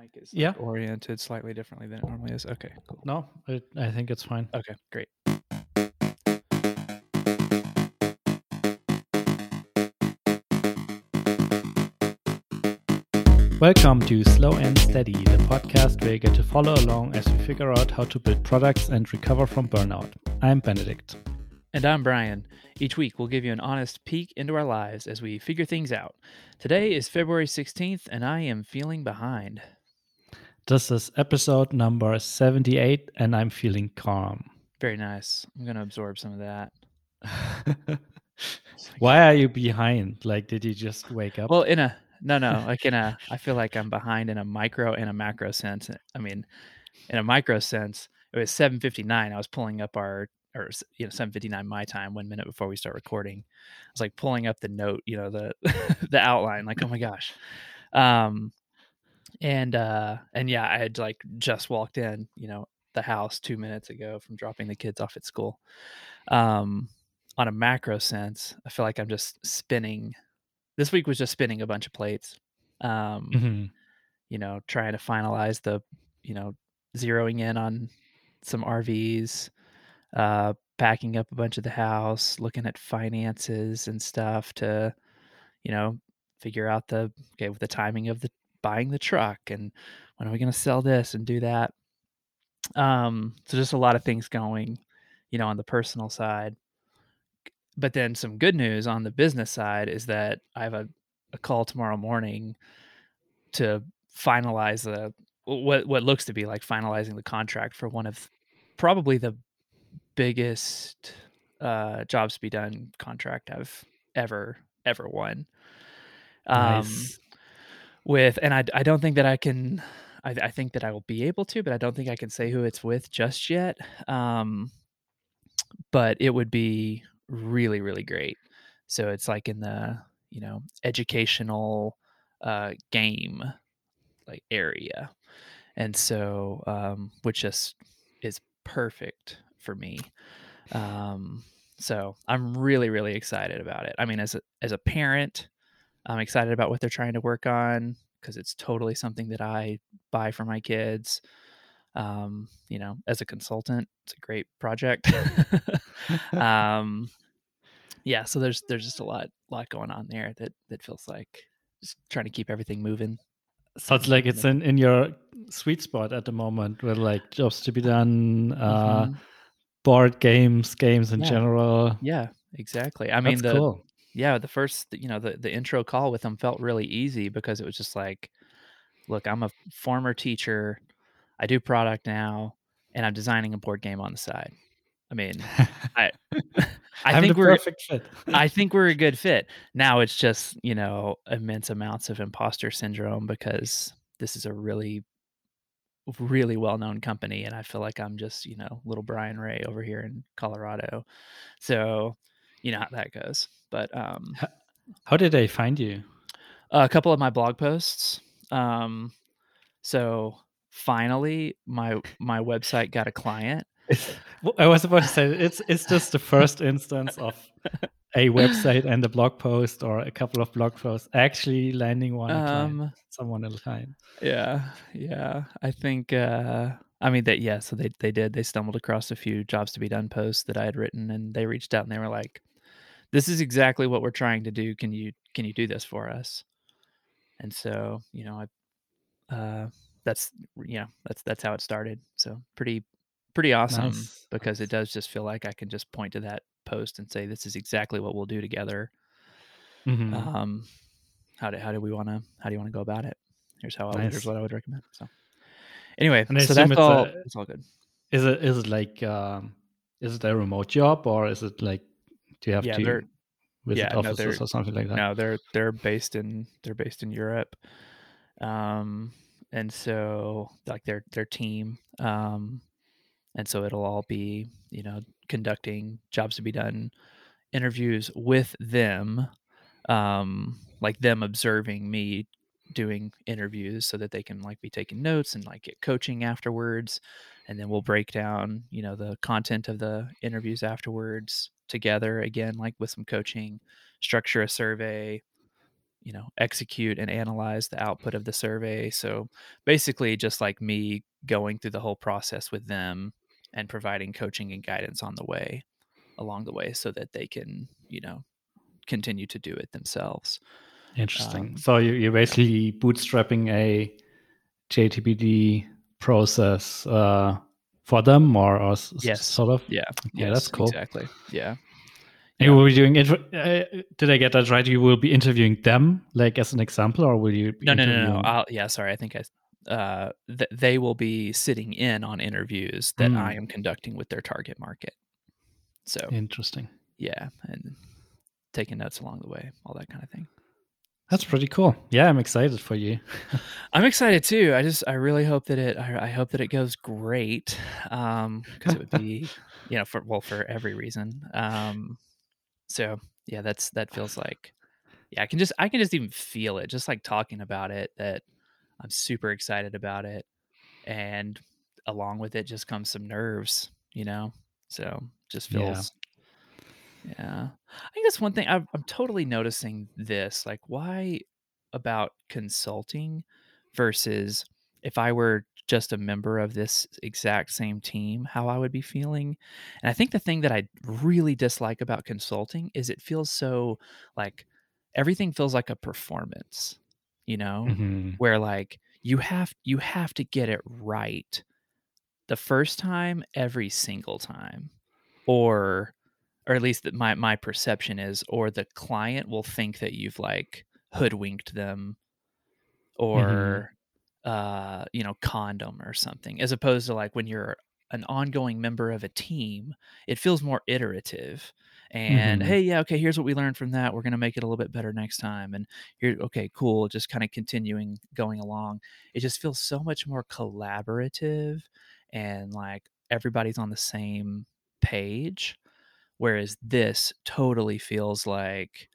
mic is Yeah. like, oriented slightly differently than it normally is. Okay, cool. No, it, I think it's fine. Okay, great. Welcome to Slow and Steady, the podcast where you get to follow along as we figure out how to build products and recover from burnout. I'm Benedikt. And I'm Brian. Each week, we'll give you an honest peek into our lives as we figure things out. Today is February 16th, and I am feeling behind. This is episode number 78, and I'm feeling calm. Very nice. I'm going to absorb some of that. Why are you behind? Like, did you just wake up? Well, in a no, no, like in a, I feel like I'm behind in a micro and a macro sense. I mean, in a micro sense, it was 7:59. I was pulling up our, or you know, 7:59 my time, one minute before we start recording. I was like pulling up the note, you know, the the outline. Like, oh my gosh, um, and uh, and yeah, I had like just walked in, you know, the house two minutes ago from dropping the kids off at school. Um, on a macro sense, I feel like I'm just spinning. This week was just spinning a bunch of plates. Um, Mhm. you know, trying to finalize the, you know, zeroing in on some RVs, uh, packing up a bunch of the house, looking at finances and stuff to, you know, figure out the okay with the timing of the buying the truck and when are we going to sell this and do that. Um, so just a lot of things going, you know, on the personal side. But then some good news on the business side is that I have a, a call tomorrow morning to finalize the what what looks to be like finalizing the contract for one of probably the biggest uh jobs to be done contract I've ever ever won. Um Nice. With and I I don't think that I can I, I think that I will be able to, but I don't think I can say who it's with just yet. Um but it would be really really great. So it's like in the, you know, educational uh game like area. And so um which just is perfect for me. Um so I'm really really excited about it. I mean as a as a parent, I'm excited about what they're trying to work on because it's totally something that I buy for my kids. Um, you know, as a consultant, it's a great project. um, yeah, so there's there's just a lot lot going on there that that feels like just trying to keep everything moving. Sounds like it's in, in your sweet spot at the moment with like jobs to be done, uh, Mhm. board games, games in Yeah. general. Yeah, exactly. I mean That's the cool. Yeah, the first you know the the intro call with them felt really easy because it was just like, look, I'm a former teacher. I do product now, and I'm designing a board game on the side. I mean, I I think we're perfect fit. I think we're a good fit. Now it's just, you know, immense amounts of imposter syndrome because this is a really really well-known company and I feel like I'm just, you know, little Brian Rhea over here in Colorado. So, you know how that goes. But um How did they find you? a couple of my blog posts. Um so finally my my website got a client. It's, I was about to say it's it's just the first instance of a website and a blog post or a couple of blog posts actually landing one client, Um someone at a time. Yeah, yeah. I think uh I mean that yeah, so they they did. They stumbled across a few jobs to be done posts that I had written and they reached out and they were like, This is exactly what we're trying to do. Can you can you do this for us? And so, you know, I uh that's you know, that's that's how it started. So pretty pretty awesome Nice. because it does just feel like I can just point to that post and say this is exactly what we'll do together. Mhm. Um how do how do we wanna how do you want to go about it? Here's how I would, here's what I would recommend. So anyway, so that's it's all a- it's all good. Is it is it like um, is it a remote job or is it like do you have Yeah, to they're- visit yeah, offices they're- or something like that? No, they're they're based in they're based in Europe. Um and so like their their team um and so it'll all be, you know, conducting jobs to be done interviews with them um like them observing me doing interviews so that they can like be taking notes and like get coaching afterwards and then we'll break down you know the content of the interviews afterwards together again like with some coaching structure a survey you know execute and analyze the output of the survey. So basically just like me going through the whole process with them and providing coaching and guidance on the way along the way so that they can you know continue to do it themselves. Interesting. Um, so you're basically bootstrapping a JTBD process uh, for them or, or yes sort of yeah yeah yes, that's cool exactly yeah you will be doing it. Uh, did I get that right? You will be interviewing them, like as an example, or will you? no, no, no, no. I'll, yeah, sorry. I think I. Uh, th- they will be sitting in on interviews that mm. I am conducting with their target market. So interesting. Yeah, and taking notes along the way, all that kind of thing. That's pretty cool. Yeah, I'm excited for you. I'm excited too. I just I really hope that it I, I hope that it goes great. Um because it would be you know for well for every reason. Um so yeah, that's that feels like yeah, I can just I can just even feel it, just like talking about it, that I'm super excited about it. And along with it just comes some nerves, you know? So just feels yeah. I think that's one thing I'm, I'm totally noticing this. Like, why about consulting versus if I were just a member of this exact same team how I would be feeling. And I think the thing that I really dislike about consulting is it feels so like everything feels like a performance, you know, mm-hmm. where like you have you have to get it right the first time every single time or or at least that my my perception is or the client will think that you've like hoodwinked them mm-hmm. or uh, you know, condom or something, as opposed to like when you're an ongoing member of a team, it feels more iterative. And mm-hmm. hey, yeah, okay, here's what we learned from that. We're gonna make it a little bit better next time. And here, okay, cool. Just kind of continuing going along. It just feels so much more collaborative and like everybody's on the same page. Whereas this totally feels like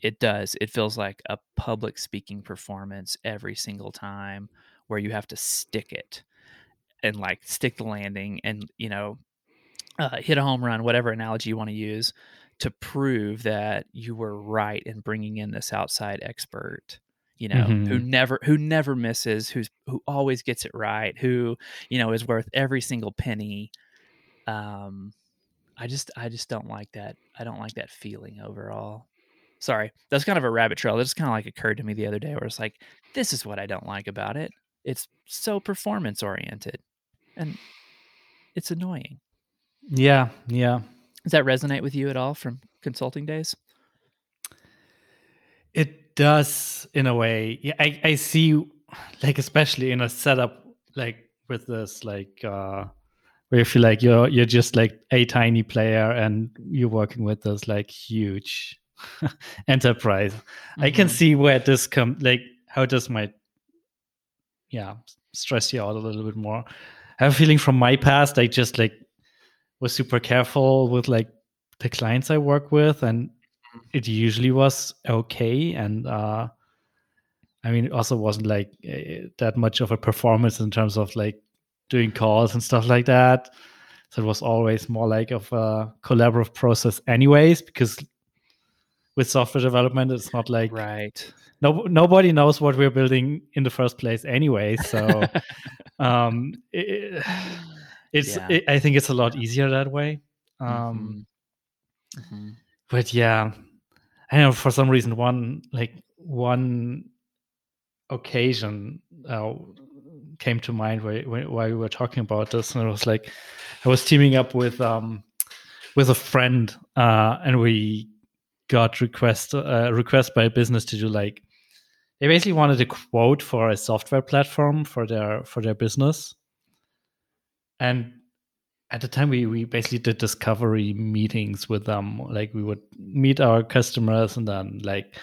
it does. It feels like a public speaking performance every single time where you have to stick it and like stick the landing and, you know, uh, hit a home run, whatever analogy you want to use, to prove that you were right in bringing in this outside expert you know mm-hmm. who never who never misses who's who always gets it right who you know is worth every single penny um i just i just don't like that i don't like that feeling overall sorry, that's kind of a rabbit trail. That just kind of like occurred to me the other day where it's like, this is what I don't like about it. It's so performance oriented and it's annoying. Yeah. Yeah. Does that resonate with you at all from consulting days? It does in a way. Yeah. I, I see like, especially in a setup like with this, like, uh, where you feel like you're you're just like a tiny player and you're working with this like huge enterprise. Mm-hmm. I can mm-hmm. see where this come like how this might yeah stress you out a little bit more. I have a feeling from my past I just like was super careful with like the clients I work with and mm-hmm. it usually was okay and uh I mean it also wasn't like uh, that much of a performance in terms of like doing calls and stuff like that. So it was always more like of a collaborative process anyways because with software development it's not like right no nobody knows what we're building in the first place anyway so um it, it's yeah. it, i think it's a lot easier that way um mm-hmm. Mm-hmm. but yeah i know for some reason one like one occasion uh, came to mind while, we were talking about this and it was like i was teaming up with um with a friend uh and we got request uh, request by a business to do like they basically wanted a quote for a software platform for their for their business. And at the time we, we basically did discovery meetings with them. Like we would meet our customers and then like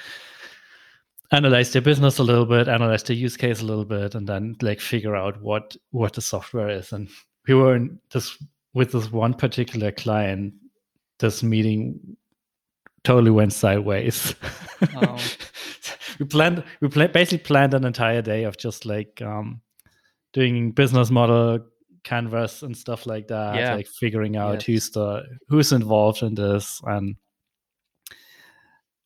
analyze their business a little bit analyze their use case a little bit and then like figure out what what the software is and we were in this with this one particular client this meeting totally went sideways. Oh. we planned we basically planned an entire day of just like um, doing business model canvas and stuff like that, yeah. like figuring out yes. who's the who's involved in this and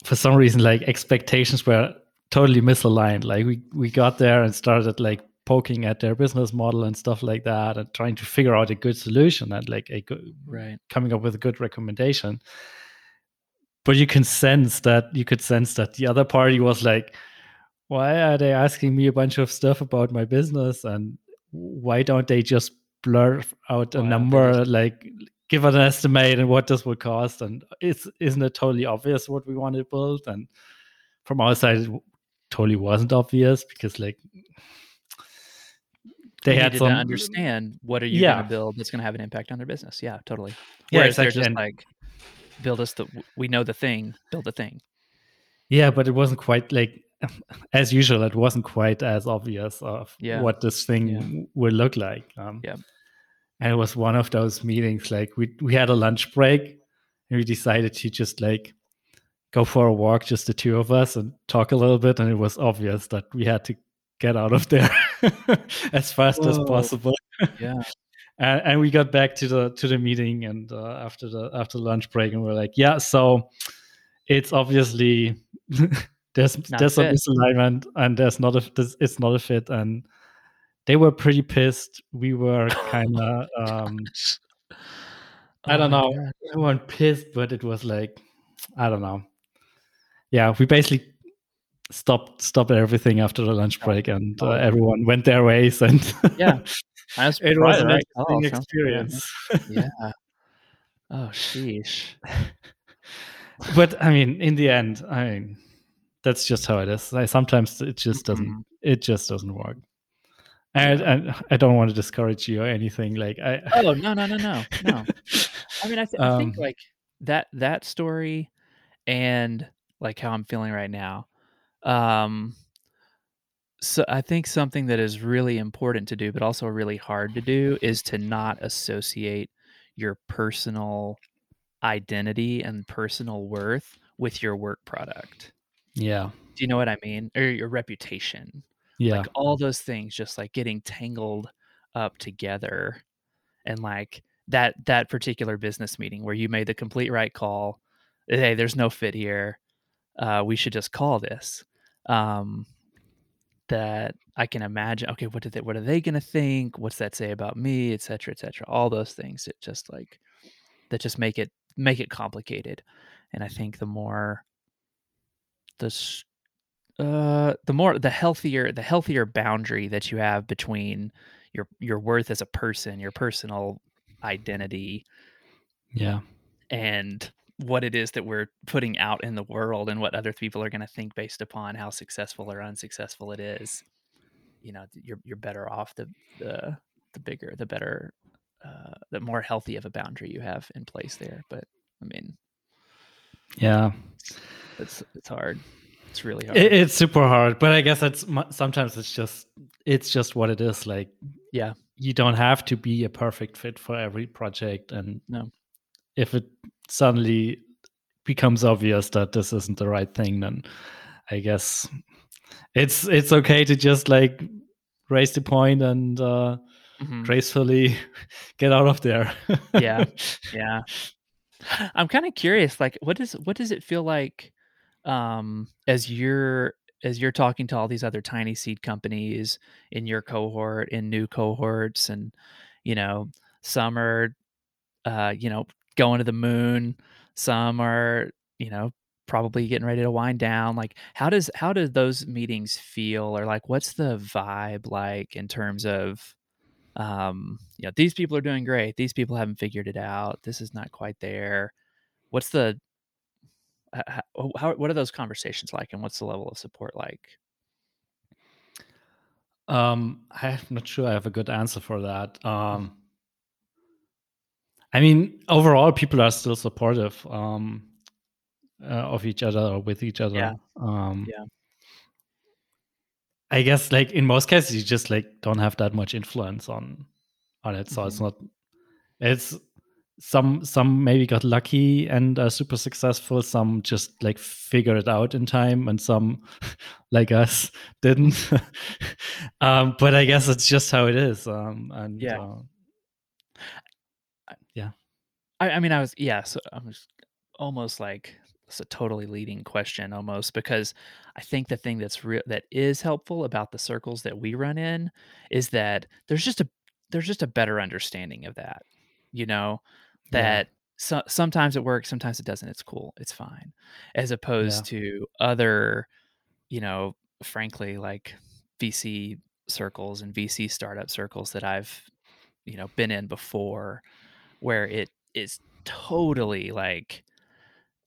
for some reason like expectations were totally misaligned. Like we we got there and started like poking at their business model and stuff like that and trying to figure out a good solution and like a good right. coming up with a good recommendation. But you can sense that you could sense that the other party was like why are they asking me a bunch of stuff about my business and why don't they just blur out a number just... like give an estimate and what this would cost? And it's isn't it totally obvious what we want to build? And from our side it totally wasn't obvious because like they had some, to understand what are you yeah. going to build that's going to have an impact on their business. Yeah, totally. Yeah, Whereas exactly. they're just like build us the we know the thing, build the thing. Yeah, but it wasn't quite like as usual. It wasn't quite as obvious of yeah. what this thing yeah. would look like. Um, yeah, and it was one of those meetings. Like we we had a lunch break, and we decided to just like go for a walk, just the two of us, and talk a little bit. And it was obvious that we had to get out of there as fast Whoa. as possible. Yeah. and, and, we got back to the to the meeting and uh, after the after lunch break and we're like yeah so it's obviously there's not there's fit. a misalignment and there's not a this, it's not a fit and they were pretty pissed we were kind of um oh i don't know we weren't pissed but it was like i don't know yeah we basically stopped stopped everything after the lunch break, and uh, everyone went their ways. And yeah, it was an right interesting experience. yeah. Oh, sheesh. but I mean, in the end, I mean, that's just how it is. I, sometimes it just doesn't. Mm-hmm. It just doesn't work. And, and, I don't want to discourage you or anything. Like I. Oh no no no no no. I mean, I, th- um, I think like that that story, and like how I'm feeling right now um, so I think something that is really important to do, but also really hard to do, is to not associate your personal identity and personal worth with your work product. Yeah. Do you know what I mean? Or your reputation. Yeah. Like all those things just like getting tangled up together. And like that that particular business meeting where you made the complete right call. Hey, there's no fit here. Uh, we should just call this um, that I can imagine. Okay, what did they? What are they going to think? What's that say about me, et cetera, et cetera? All those things. It just like that just make it make it complicated. And I think the more the uh the more the healthier the healthier boundary that you have between your your worth as a person, your personal identity, yeah, and what it is that we're putting out in the world and what other people are going to think based upon how successful or unsuccessful it is. You know you're you're better off the the the bigger the better uh the more healthy of a boundary you have in place there but i mean yeah. it's it's hard. It's really hard. it, it's super hard but i guess it's sometimes it's just it's just what it is like yeah. you don't have to be a perfect fit for every project and no. if it suddenly becomes obvious that this isn't the right thing, then I guess it's it's okay to just like raise the point and uh, mm-hmm. gracefully get out of there. yeah, yeah. I'm kind of curious. Like, what does what does it feel like um, as you're as you're talking to all these other TinySeed companies in your cohort, in new cohorts, and you know, some are, uh, you know, going to the moon. Some are, you know, probably getting ready to wind down. Like, how does how do those meetings feel, or like, what's the vibe like in terms of, um, you know, these people are doing great. These people haven't figured it out. This is not quite there. What's the how, how what are those conversations like, and what's the level of support like? Um, I'm not sure I have a good answer for that. Um, I mean, overall, people are still supportive um, uh, of each other or with each other. Yeah. Um, yeah. I guess, like in most cases, you just like don't have that much influence on on it, so mm-hmm. it's not. It's some some maybe got lucky and are super successful. Some just like figure it out in time, and some like us didn't. um, but I guess it's just how it is. Um, and yeah. Uh, I, I mean, I was yeah. So I was almost like it's a totally leading question almost because I think the thing that's real that is helpful about the circles that we run in is that there's just a there's just a better understanding of that. You know, that yeah. so, sometimes it works, sometimes it doesn't. It's cool. It's fine. As opposed yeah. to other, you know, frankly like VC circles and VC startup circles that I've you know been in before where it is totally like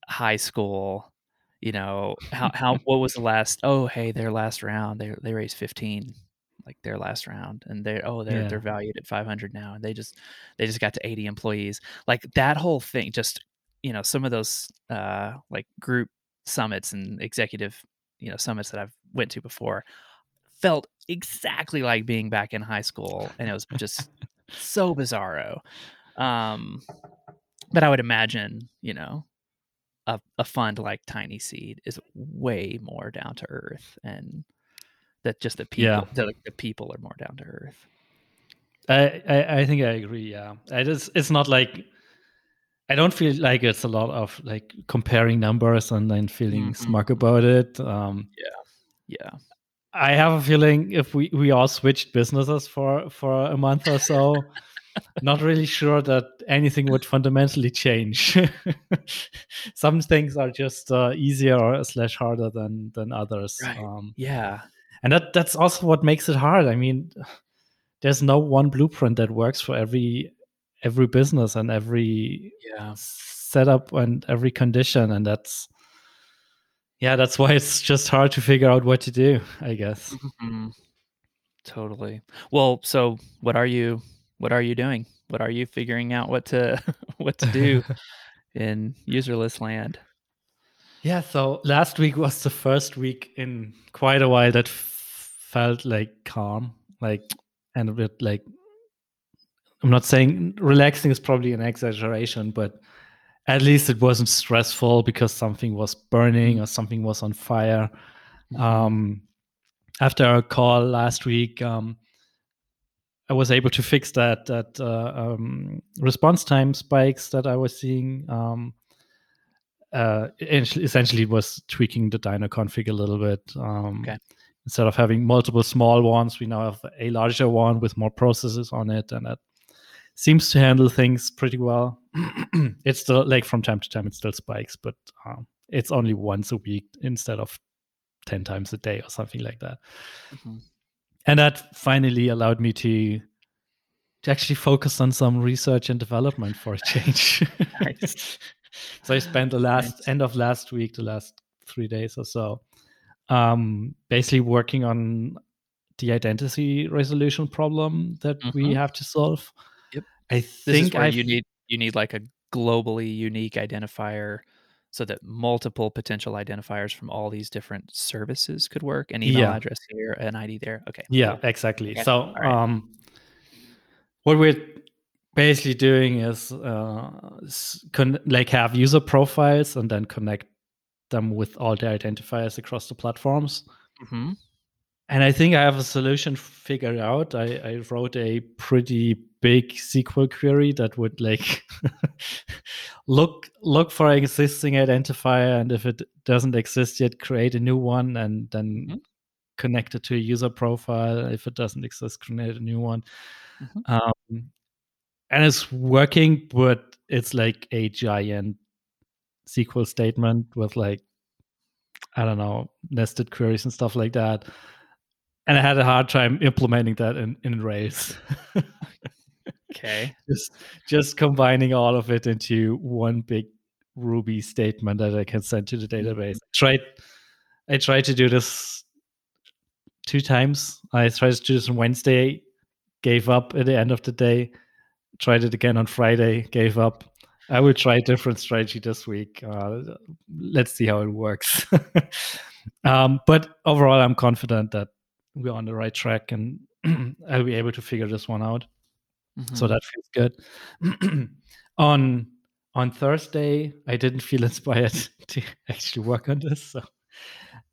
high school you know how how what was the last oh hey their last round they they raised 15 like their last round and they oh they're yeah. they're valued at 500 now and they just they just got to 80 employees like that whole thing just you know some of those uh like group summits and executive you know summits that I've went to before felt exactly like being back in high school and it was just so bizarro um but I would imagine, you know, a, a fund like TinySeed is way more down to earth, and that just the people, yeah. the, the people are more down to earth. I, I, I think I agree. Yeah, it is. It's not like I don't feel like it's a lot of like comparing numbers and then feeling mm-hmm. smug about it. Um, yeah, yeah. I have a feeling if we we all switched businesses for for a month or so, not really sure that anything would fundamentally change. Some things are just uh, easier or slash harder than than others. Right. Um, yeah, and that that's also what makes it hard. I mean, there's no one blueprint that works for every every business and every yeah. setup and every condition, and that's yeah, that's why it's just hard to figure out what to do. I guess. Mm-hmm. Totally. Well, so what are you what are you doing? What are you figuring out what to what to do in Userlist land? Yeah, so last week was the first week in quite a while that f- felt like calm, like and a bit like I'm not saying relaxing is probably an exaggeration, but at least it wasn't stressful because something was burning or something was on fire. Mm-hmm. Um, after our call last week, um, I was able to fix that that uh, um, response time spikes that I was seeing. Um, uh, essentially, was tweaking the dyno config a little bit. Um, okay. Instead of having multiple small ones, we now have a larger one with more processes on it, and that seems to handle things pretty well. it's still like from time to time it still spikes, but um, it's only once a week instead of ten times a day or something like that. Mm-hmm and that finally allowed me to to actually focus on some research and development for a change. so I spent the last nice. end of last week, the last three days or so, um, basically working on the identity resolution problem that mm-hmm. we have to solve. Yep. I think you need you need like a globally unique identifier so that multiple potential identifiers from all these different services could work an email yeah. address here an id there okay yeah exactly okay. so right. um what we're basically doing is uh con- like have user profiles and then connect them with all the identifiers across the platforms mm-hmm. And i think i have a solution figured out i, I wrote a pretty big SQL query that would like look look for an existing identifier, and if it doesn't exist yet, create a new one, and then mm-hmm. connect it to a user profile. If it doesn't exist, create a new one. Mm-hmm. Um, and it's working, but it's like a giant SQL statement with like I don't know nested queries and stuff like that. And I had a hard time implementing that in, in Rails. Okay. just just combining all of it into one big Ruby statement that I can send to the mm-hmm. database. I tried I tried to do this two times. I tried to do this on Wednesday, gave up at the end of the day. Tried it again on Friday, gave up. I will try a different strategy this week. Uh, let's see how it works. um, but overall, I'm confident that we're on the right track and I'll be able to figure this one out. Mm-hmm. So that feels good. on on Thursday, I didn't feel inspired to actually work on this. So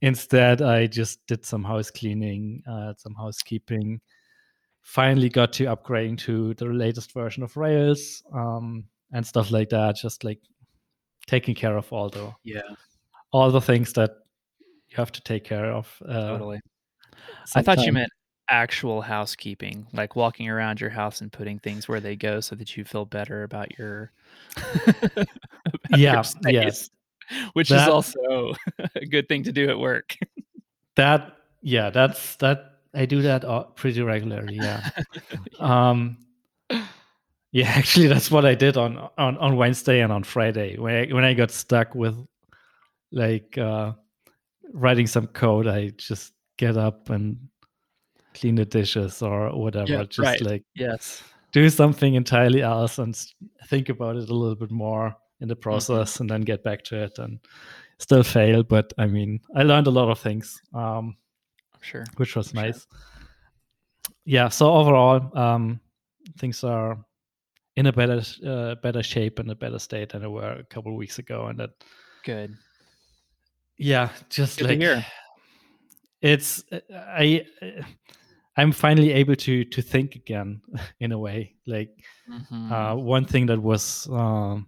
instead, I just did some house cleaning, uh, some housekeeping. Finally, got to upgrading to the latest version of Rails um, and stuff like that. Just like taking care of all the yeah all the things that you have to take care of. Uh, totally. I thought you meant actual housekeeping, like walking around your house and putting things where they go so that you feel better about your about yeah, your space, yes. Which that, is also a good thing to do at work. that yeah, that's that I do that pretty regularly, yeah. um yeah, actually that's what I did on on on Wednesday and on Friday when I when I got stuck with like uh writing some code, I just get up and clean the dishes or whatever. Yeah, just right. like yes, do something entirely else and think about it a little bit more in the mm-hmm. process, mm-hmm. and then get back to it and still fail. But I mean, I learned a lot of things. Um, sure, which was I'm nice. Sure. Yeah. So overall, um, things are in a better uh, better shape and a better state than they were a couple of weeks ago, and that good. Yeah, just Good like it's uh, I I'm finally able to to think again in a way. Like mm-hmm. uh, one thing that was um,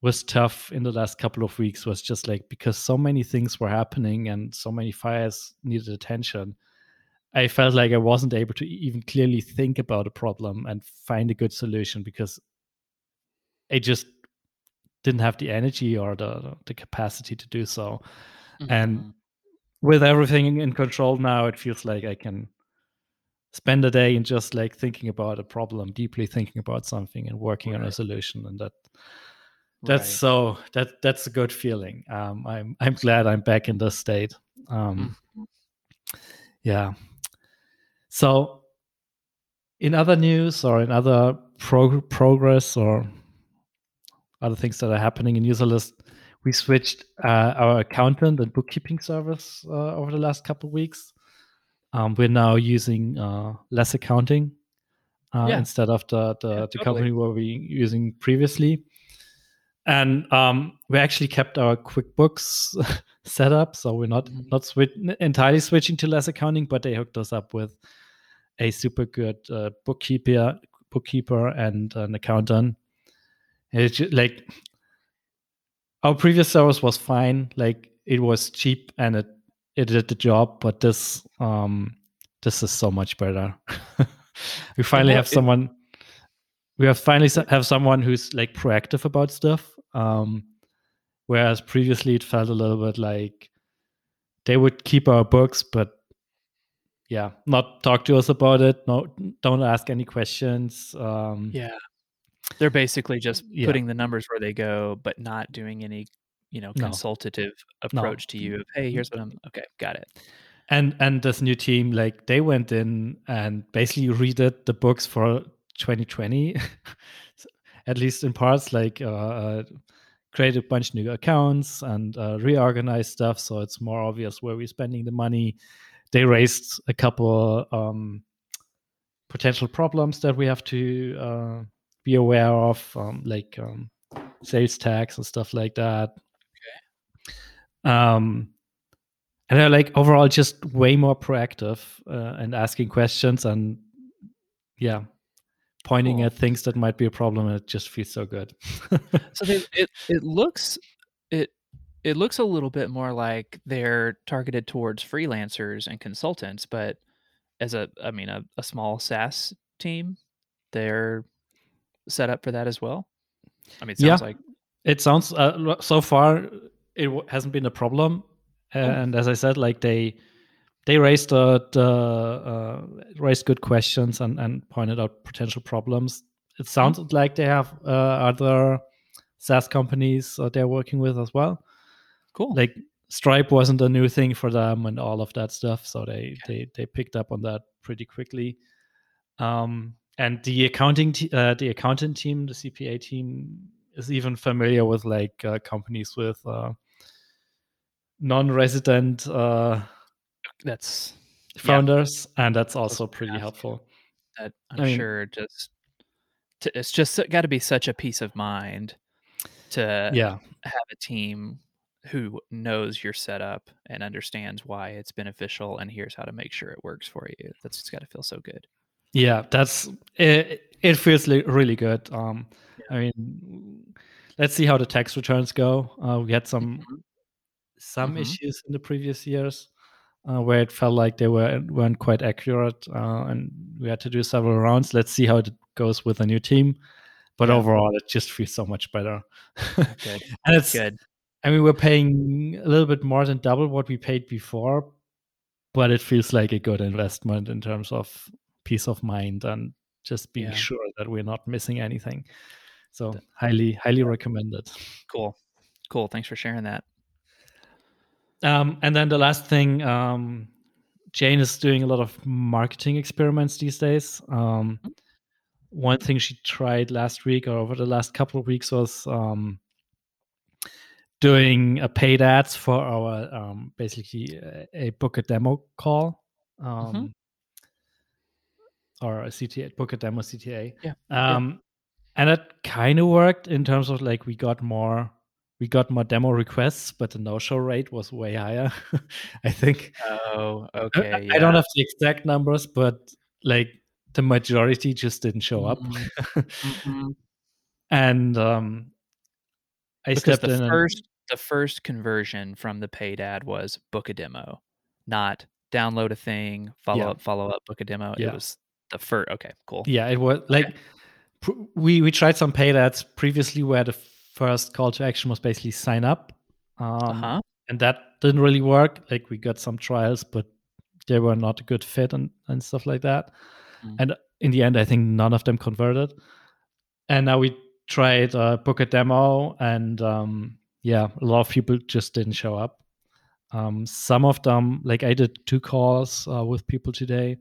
was tough in the last couple of weeks was just like because so many things were happening and so many fires needed attention. I felt like I wasn't able to even clearly think about a problem and find a good solution because I just didn't have the energy or the the capacity to do so. Mm-hmm. And with everything in control now, it feels like I can spend a day in just like thinking about a problem, deeply thinking about something and working right. on a solution. And that that's right. so that that's a good feeling. Um, I'm I'm glad I'm back in this state. Um, mm-hmm. Yeah. So, in other news or in other prog- progress or other things that are happening in Userlist, we switched uh, our accountant and bookkeeping service uh, over the last couple of weeks. Um, we're now using uh, LessAccounting uh, yeah. instead of the the, yeah, the totally. company we were using previously. And um, we actually kept our QuickBooks set up, so we're not mm-hmm. not swi- entirely switching to LessAccounting, but they hooked us up with a super good uh, bookkeeper, bookkeeper, and an accountant. It's just, like our previous service was fine. Like it was cheap and it it did the job, but this um this is so much better. we finally have someone we have finally have someone who's like proactive about stuff. Um whereas previously it felt a little bit like they would keep our books but yeah, not talk to us about it. No don't ask any questions. Um yeah. They're basically just yeah. putting the numbers where they go, but not doing any, you know, no. consultative approach no. to you of, hey, here's what I'm okay, got it. And and this new team, like they went in and basically redid the books for 2020, at least in parts, like uh, uh, created a bunch of new accounts and uh, reorganized stuff, so it's more obvious where we're spending the money. They raised a couple um, potential problems that we have to uh, be aware of, um, like um, sales tax and stuff like that. Okay. Um, and they're like overall just way more proactive uh, and asking questions and yeah, pointing at things that might be a problem. And it just feels so good. so they, it it looks it it looks a little bit more like they're targeted towards freelancers and consultants, but as a I mean a, a small SaaS team, they're set up for that as well? I mean, it sounds yeah, like it sounds uh, so far it w- hasn't been a problem, oh. and as I said, like they they raised uh, the, uh, raised good questions and and pointed out potential problems. It sounds mm-hmm. like they have uh, other SaaS companies that they're working with as well. Cool. Like Stripe wasn't a new thing for them and all of that stuff, so they okay. they they picked up on that pretty quickly. Um, and the accounting t- uh, the accountant team the cpa team is even familiar with like uh, companies with uh, non-resident uh, that's founders yeah. and that's also pretty helpful. That i'm I mean, sure just to, it's just got to be such a peace of mind to yeah. have a team who knows your setup and understands why it's beneficial and here's how to make sure it works for you. That's got to feel so good yeah, that's it. It feels really good. Um, yeah. I mean, let's see how the tax returns go. Uh, we had some mm-hmm. some mm-hmm. issues in the previous years uh, where it felt like they were weren't quite accurate, uh, and we had to do several rounds. Let's see how it goes with a new team. But yeah. overall, it just feels so much better. Good. and it's good. I mean, we're paying a little bit more than double what we paid before, but it feels like a good investment in terms of peace of mind and just being yeah. sure that we're not missing anything. So highly, highly recommended. Cool. Cool. Thanks for sharing that. Um, and then the last thing, um, Jane is doing a lot of marketing experiments these days. Um, mm-hmm. one thing she tried last week or over the last couple of weeks was um, doing a paid ads for our um, basically a, a, book a demo call mm-hmm. Um, or a CTA book a demo CTA. Yeah. yeah. And it kind of worked in terms of like we got more we got more demo requests, but the no-show rate was way higher. I think. Oh, okay. I, yeah. I, don't have the exact numbers, but like the majority just didn't show up. Mm-hmm. mm-hmm. and um, I because stepped the in. First, and... the first conversion from the paid ad was book a demo, not download a thing, follow yeah. up, follow up, book a demo. Yeah. It was the. Okay, cool. Yeah, it was like okay. pr- we we tried some paid ads previously where the first call to action was basically sign up. Um, uh-huh. And that didn't really work. Like we got some trials, but they were not a good fit and, and stuff like that. Mm. And in the end, I think none of them converted. And now we tried uh, book a demo, and um, yeah, a lot of people just didn't show up. Um, some of them, like I did two calls uh, with people today.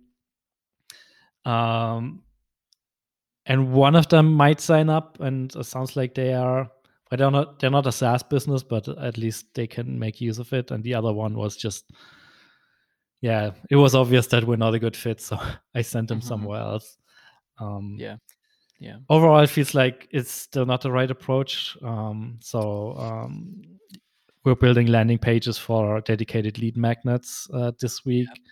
Um, and one of them might sign up, and it sounds like they are but they're not they're not a SaaS business, but at least they can make use of it. And the other one was just yeah, it was obvious that we're not a good fit, so I sent them mm-hmm. somewhere else. Um, yeah, yeah. Overall, it feels like it's still not the right approach. Um, so um, we're building landing pages for dedicated lead magnets uh, this week, yeah.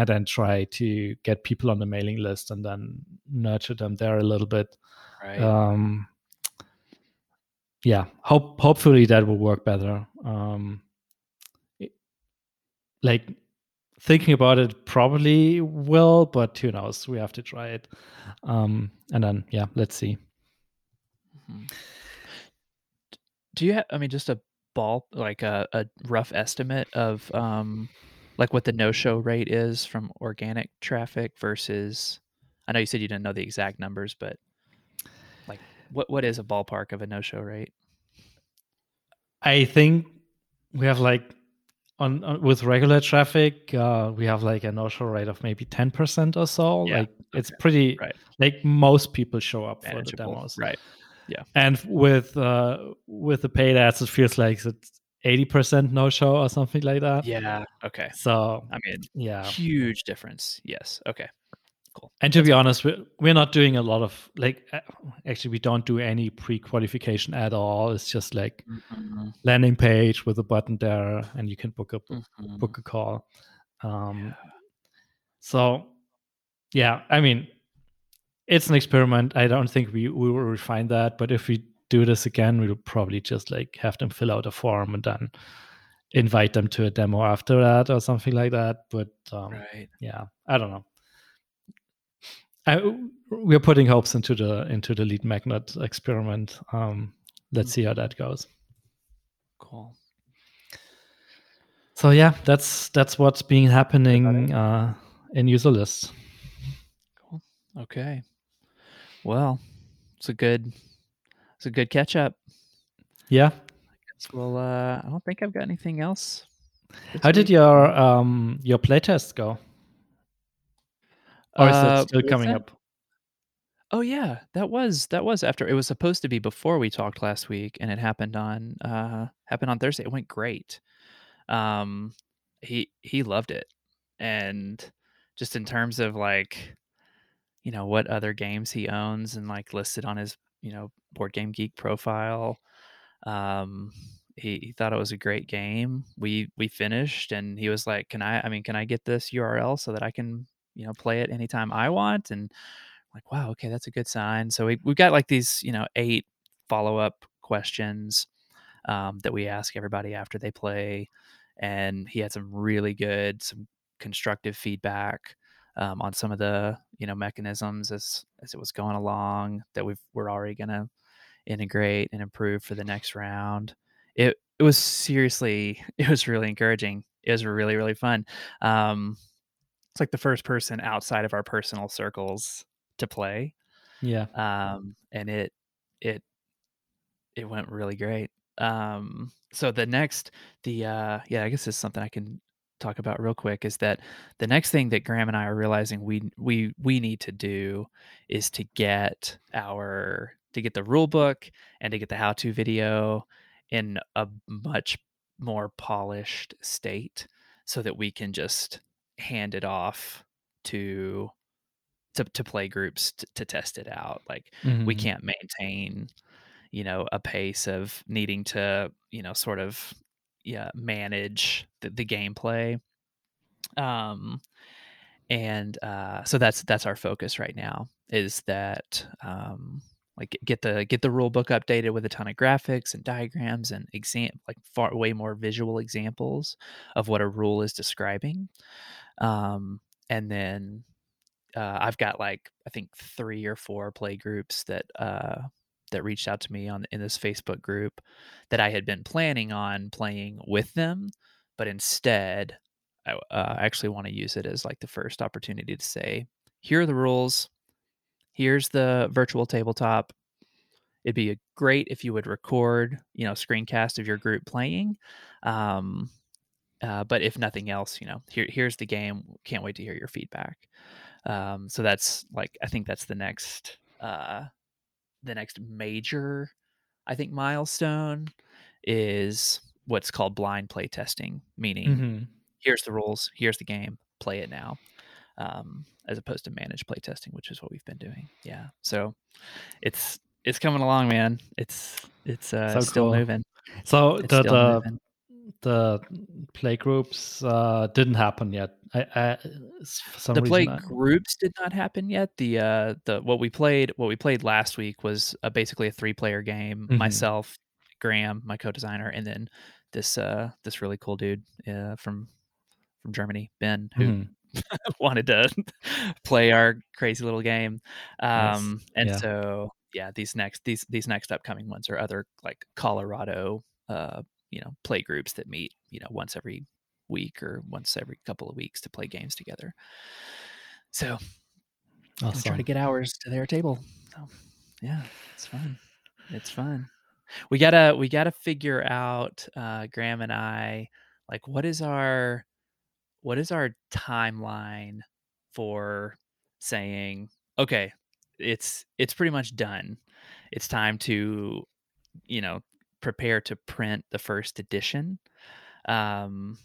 And then try to get people on the mailing list and then nurture them there a little bit. Right. Um, yeah, hope hopefully that will work better. Um, like thinking about it probably will, but who knows? We have to try it. Um, and then yeah, let's see. Mm-hmm. Do you have? I mean, just a ball, like a, a rough estimate of um, like what the no-show rate is from organic traffic versus. I know you said you didn't know the exact numbers, but like what what is a ballpark of a no show rate? I think we have like on, on with regular traffic, uh, we have like a no show rate of maybe ten percent or so. Yeah. Like okay. it's pretty right. like most people show up Manageable. for the demos, right? Yeah. And with uh with the paid ads, it feels like it's eighty percent no show or something like that. Yeah. Okay. So I mean, yeah, huge difference. Yes. Okay. Cool. And to be honest, we're, we're not doing a lot of like, actually, we don't do any pre qualification at all. It's just like mm-hmm. landing page with a button there, and you can book a mm-hmm. book a call. Um, yeah. So, yeah, I mean, it's an experiment. I don't think we, we will refine that, but if we do this again, we'll probably just like have them fill out a form and then invite them to a demo after that or something like that. But um, right. yeah, I don't know. I, we're putting hopes into the into the lead magnet experiment. Um, let's see how that goes. Cool. So yeah, that's that's what's been happening uh, in Userlist. Cool. Okay. Well, it's a good it's a good catch up. Yeah. well, uh I don't think I've got anything else. How week. did your um your playtest go? Or is uh, it still coming up? Oh yeah, that was that was after it was supposed to be before we talked last week, and it happened on uh happened on Thursday. It went great. Um, he he loved it, and just in terms of like, you know, what other games he owns and like listed on his you know Board Game Geek profile, um, he, he thought it was a great game. We we finished, and he was like, "Can I? I mean, can I get this URL so that I can you know play it anytime I want. And I'm like, wow, okay, that's a good sign. So we we've got like these, you know, eight follow up questions um, that we ask everybody after they play, and he had some really good, some constructive feedback um, on some of the you know mechanisms as as it was going along that we've we're already gonna integrate and improve for the next round. It it was seriously it was really encouraging. It was really really fun. Um, it's like the first person outside of our personal circles to play. Yeah. Um, and it it it went really great. Um, so the next the uh yeah, I guess it's something I can talk about real quick is that the next thing that Graham and I are realizing we we we need to do is to get our to get the rule book and to get the how to video in a much more polished state so that we can just hand it off to to, to play groups to, to test it out like mm-hmm. we can't maintain you know a pace of needing to you know sort of yeah manage the, the gameplay um and uh so that's that's our focus right now is that um like get the get the rule book updated with a ton of graphics and diagrams and exam like far way more visual examples of what a rule is describing um and then uh, I've got like I think three or four play groups that uh, that reached out to me on in this Facebook group that I had been planning on playing with them, but instead I uh, actually want to use it as like the first opportunity to say, here are the rules. Here's the virtual tabletop. It'd be great if you would record, you know, screencast of your group playing. Um, uh, but if nothing else, you know, here here's the game. Can't wait to hear your feedback. Um, so that's like I think that's the next uh, the next major I think milestone is what's called blind play testing, meaning mm-hmm. here's the rules, here's the game, play it now. Um, as opposed to managed play testing, which is what we've been doing. Yeah. So it's it's coming along, man. It's it's uh so still cool. moving. So it's the the, moving the play groups uh, didn't happen yet. I, I, the play I... groups did not happen yet. The uh, the what we played what we played last week was uh, basically a three player game. Mm-hmm. Myself, Graham, my co designer, and then this uh, this really cool dude uh, from from Germany, Ben, who mm-hmm. wanted to play our crazy little game. Um, yes. and yeah. so yeah, these next these these next upcoming ones are other like Colorado uh, you know play groups that meet you know once every week or once every couple of weeks to play games together. So awesome. try to get hours to their table. So yeah it's fun. It's fun. We gotta we gotta figure out uh graham and i like what is our what is our timeline for saying okay it's it's pretty much done. It's time to you know prepare to print the first edition um,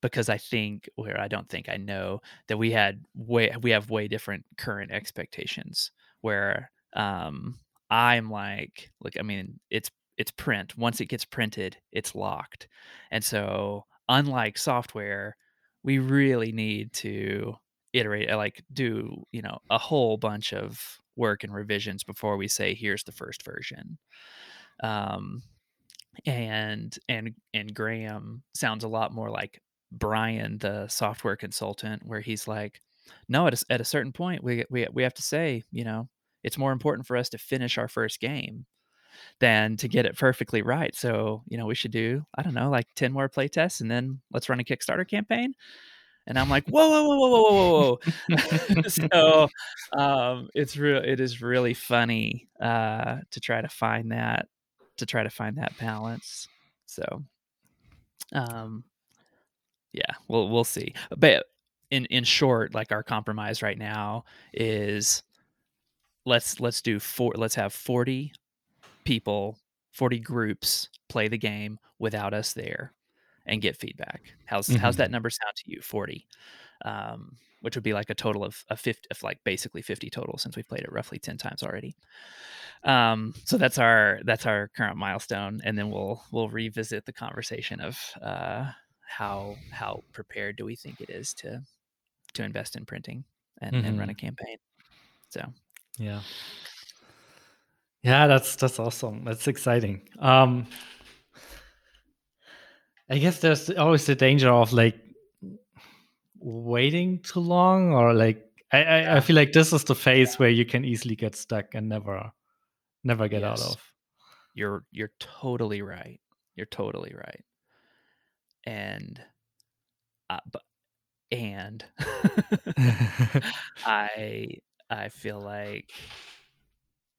because I think, where I don't think I know that we had way we have way different current expectations. Where um, I'm like, look, I mean, it's it's print. Once it gets printed, it's locked, and so unlike software, we really need to iterate, like do you know a whole bunch of work and revisions before we say here's the first version. Um, and and and Graham sounds a lot more like Brian, the software consultant, where he's like, no, at a, at a certain point, we we we have to say, you know, it's more important for us to finish our first game than to get it perfectly right. So, you know, we should do, I don't know, like 10 more play tests and then let's run a Kickstarter campaign. And I'm like, whoa, whoa, whoa, whoa, whoa, whoa, whoa. so um, it's real. It is really funny uh, to try to find that to try to find that balance. So, um, yeah, we'll we'll see. But in in short, like our compromise right now is let's let's do four. Let's have forty people, forty groups play the game without us there, and get feedback. How's mm-hmm. how's that mm-hmm. number sound to you? Forty. Um, which would be like a total of a 50 of like basically 50 total since we've played it roughly 10 times already um, so that's our that's our current milestone and then we'll we'll revisit the conversation of uh, how how prepared do we think it is to to invest in printing and, mm-hmm. and run a mm-hmm. campaign so yeah Yeah, that's that's awesome. That's exciting. Um I guess there's always the danger of like waiting too long or like I, I. I feel like this is the phase yeah. where you can easily get stuck and never never get yes. out of. You're you're totally right. You're totally right. And uh, but and I I feel like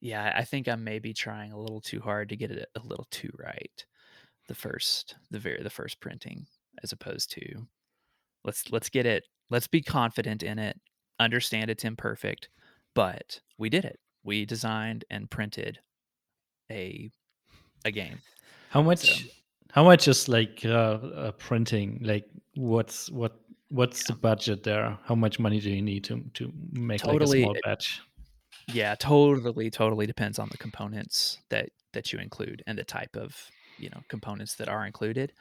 yeah, I think I'm maybe trying a little too hard to get it a little too right. The first the very the first printing as opposed to let's let's get it let's be confident in it, understand it's imperfect, but we did it. We designed and printed a a game. How much so, how much is like uh, uh, printing like what's what what's yeah. the budget there? How much money do you need to to make totally, like a small batch? Yeah, totally, totally depends on the components that that you include and the type of you know components that are included,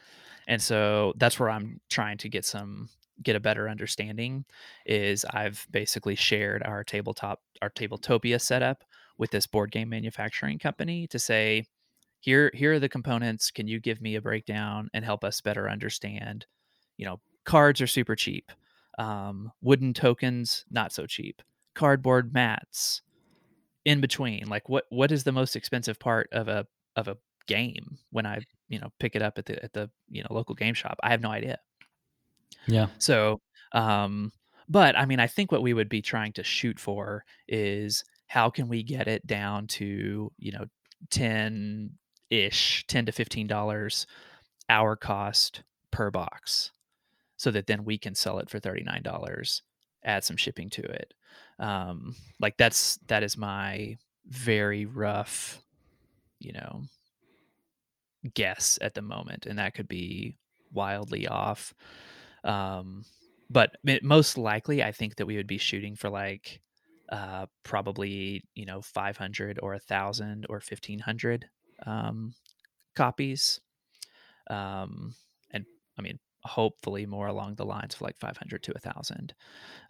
and so that's where I'm trying to get some get a better understanding. Is I've basically shared our tabletop our Tabletopia setup with this board game manufacturing company to say here here are the components can you give me a breakdown and help us better understand you know cards are super cheap um, wooden tokens not so cheap cardboard mats in between like what what is the most expensive part of a of a game when i you know pick it up at the at the you know local game shop i have no idea. Yeah. So um but i mean i think what we would be trying to shoot for is how can we get it down to you know 10 ish 10 to 15 dollars our cost per box so that then we can sell it for $39 add some shipping to it. Um like that's that is my very rough you know guess at the moment and that could be wildly off. Um but most likely i think that we would be shooting for like uh probably you know 500 or a thousand or 1500 um copies. Um and i mean hopefully more along the lines of like 500 to a thousand.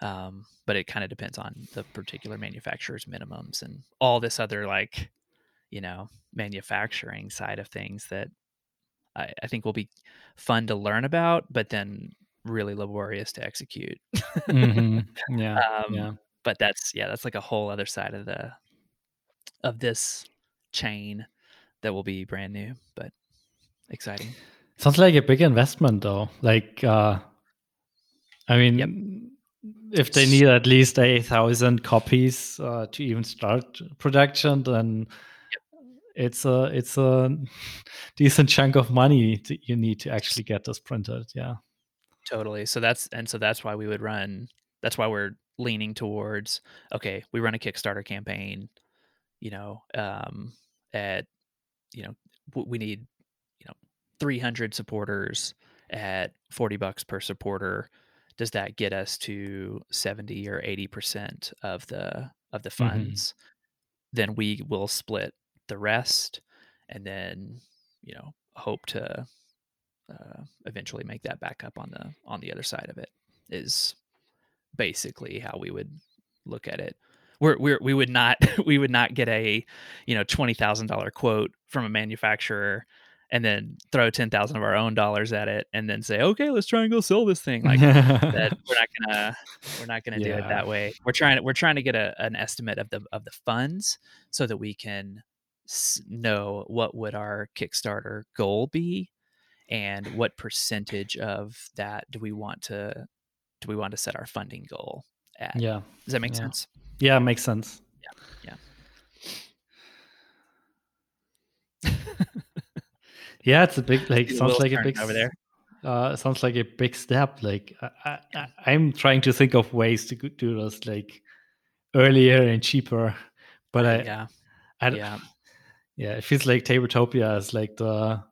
Um, but it kind of depends on the particular manufacturer's minimums and all this other like you know manufacturing side of things that I, I think will be fun to learn about but then really laborious to execute mm-hmm. yeah um, yeah but that's yeah that's like a whole other side of the of this chain that will be brand new but exciting Sounds like a big investment, though. Like, uh, I mean, yep. if they need at least a thousand copies uh, to even start production, then. It's a it's a decent chunk of money to, you need to actually get this printed. Yeah, totally. So that's and so that's why we would run. That's why we're leaning towards okay, we run a Kickstarter campaign. You know, um, at you know, we need you know 300 supporters at 40 bucks per supporter does that get us to 70 or 80% of the of the mm-hmm. funds mm-hmm. then we will split the rest and then you know hope to uh, eventually make that back up on the on the other side of it is basically how we would look at it we're, we're we would not we would not get a you know twenty thousand dollar quote from a manufacturer and then throw 10,000 of our own dollars at it and then say, okay, let's try and go sell this thing. Like that, we're not gonna, we're not gonna yeah. do it that way. We're trying to, we're trying to get a, an estimate of the, of the funds so that we can know what would our Kickstarter goal be and what percentage of that do we want to, do we want to set our funding goal at? Yeah. Does that make yeah. sense? Yeah, it makes sense. Yeah. Yeah. Yeah, it's a big like sounds like a big over there. Uh, sounds like a big step. Like I, I, am trying to think of ways to do this like earlier and cheaper, but I, yeah, I, yeah, yeah. It feels like Tabletopia is like the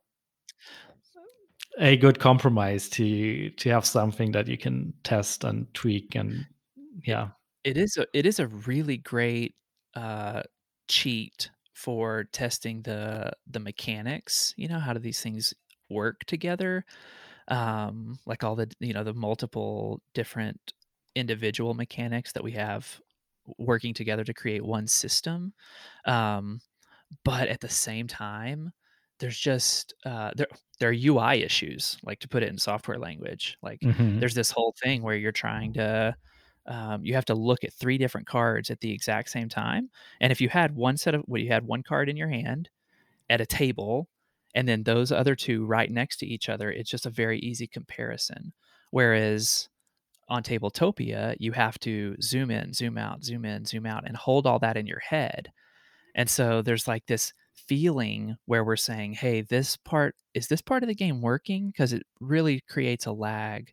a good compromise to to have something that you can test and tweak and yeah. It is a it is a really great uh cheat for testing the the mechanics you know how do these things work together um like all the you know the multiple different individual mechanics that we have working together to create one system um but at the same time, there's just uh, there there are UI issues, like to put it in software language. Like Mhm. there's this whole thing where you're trying to um, you have to look at three different cards at the exact same time, and if you had one set of well, you had one card in your hand at a table, and then those other two right next to each other, it's just a very easy comparison. Whereas on Tabletopia, you have to zoom in, zoom out, zoom in, zoom out, and hold all that in your head. And so there's like this feeling where we're saying, hey, this part is this part of the game working? Because it really creates a lag.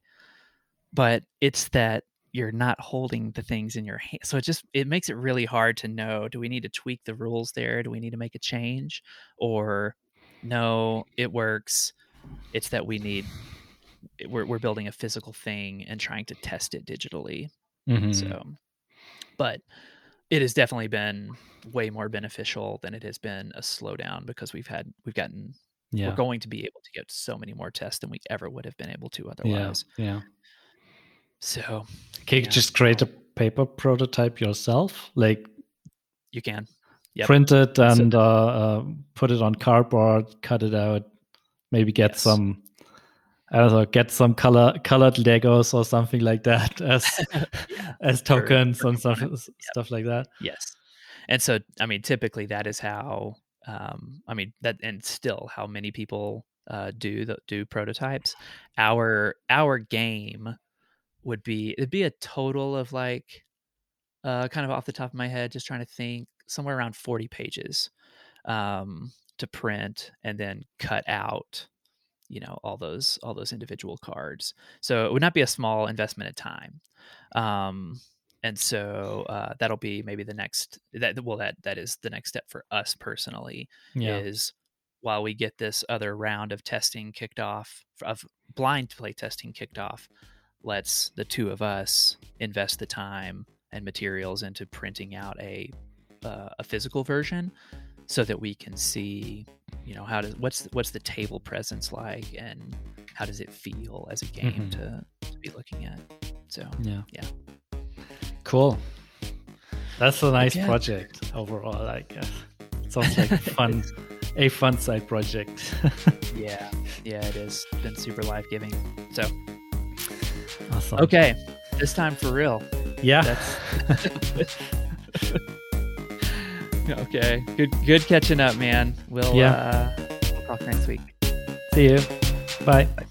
But it's that you're not holding the things in your hand. So it just it makes it really hard to know do we need to tweak the rules there? Do we need to make a change? Or no, it works. It's that we need we're we're building a physical thing and trying to test it digitally. Mm-hmm. So but it has definitely been way more beneficial than it has been a slowdown because we've had we've gotten yeah. we're going to be able to get so many more tests than we ever would have been able to otherwise. Yeah. yeah. So can you yeah. just create a paper prototype yourself? Like you can. Yep. Print it and so, uh, uh, put it on cardboard, cut it out, maybe get yes. some I don't know, get some color colored Legos or something like that as yeah, as tokens and stuff yep. stuff like that. Yes, and so I mean, typically that is how um, I mean that, and still how many people uh, do the, do prototypes. Our our game would be it'd be a total of like uh, kind of off the top of my head, just trying to think somewhere around forty pages um, to print and then cut out you know all those all those individual cards so it would not be a small investment of time um and so uh, that'll be maybe the next that well that that is the next step for us personally yeah. is while we get this other round of testing kicked off of blind play testing kicked off let's the two of us invest the time and materials into printing out a uh, a physical version so that we can see you know how does what's what's the table presence like and how does it feel as a game mm-hmm. to, to be looking at? So yeah. yeah. Cool. That's a nice yeah. project overall i guess. Sounds like fun a fun side project. Yeah. Yeah it is. It's been super life-giving. So awesome. Okay. This time for real. Yeah okay. Good good catching up, man. We'll yeah. uh we'll talk next week. See you. Bye. Bye.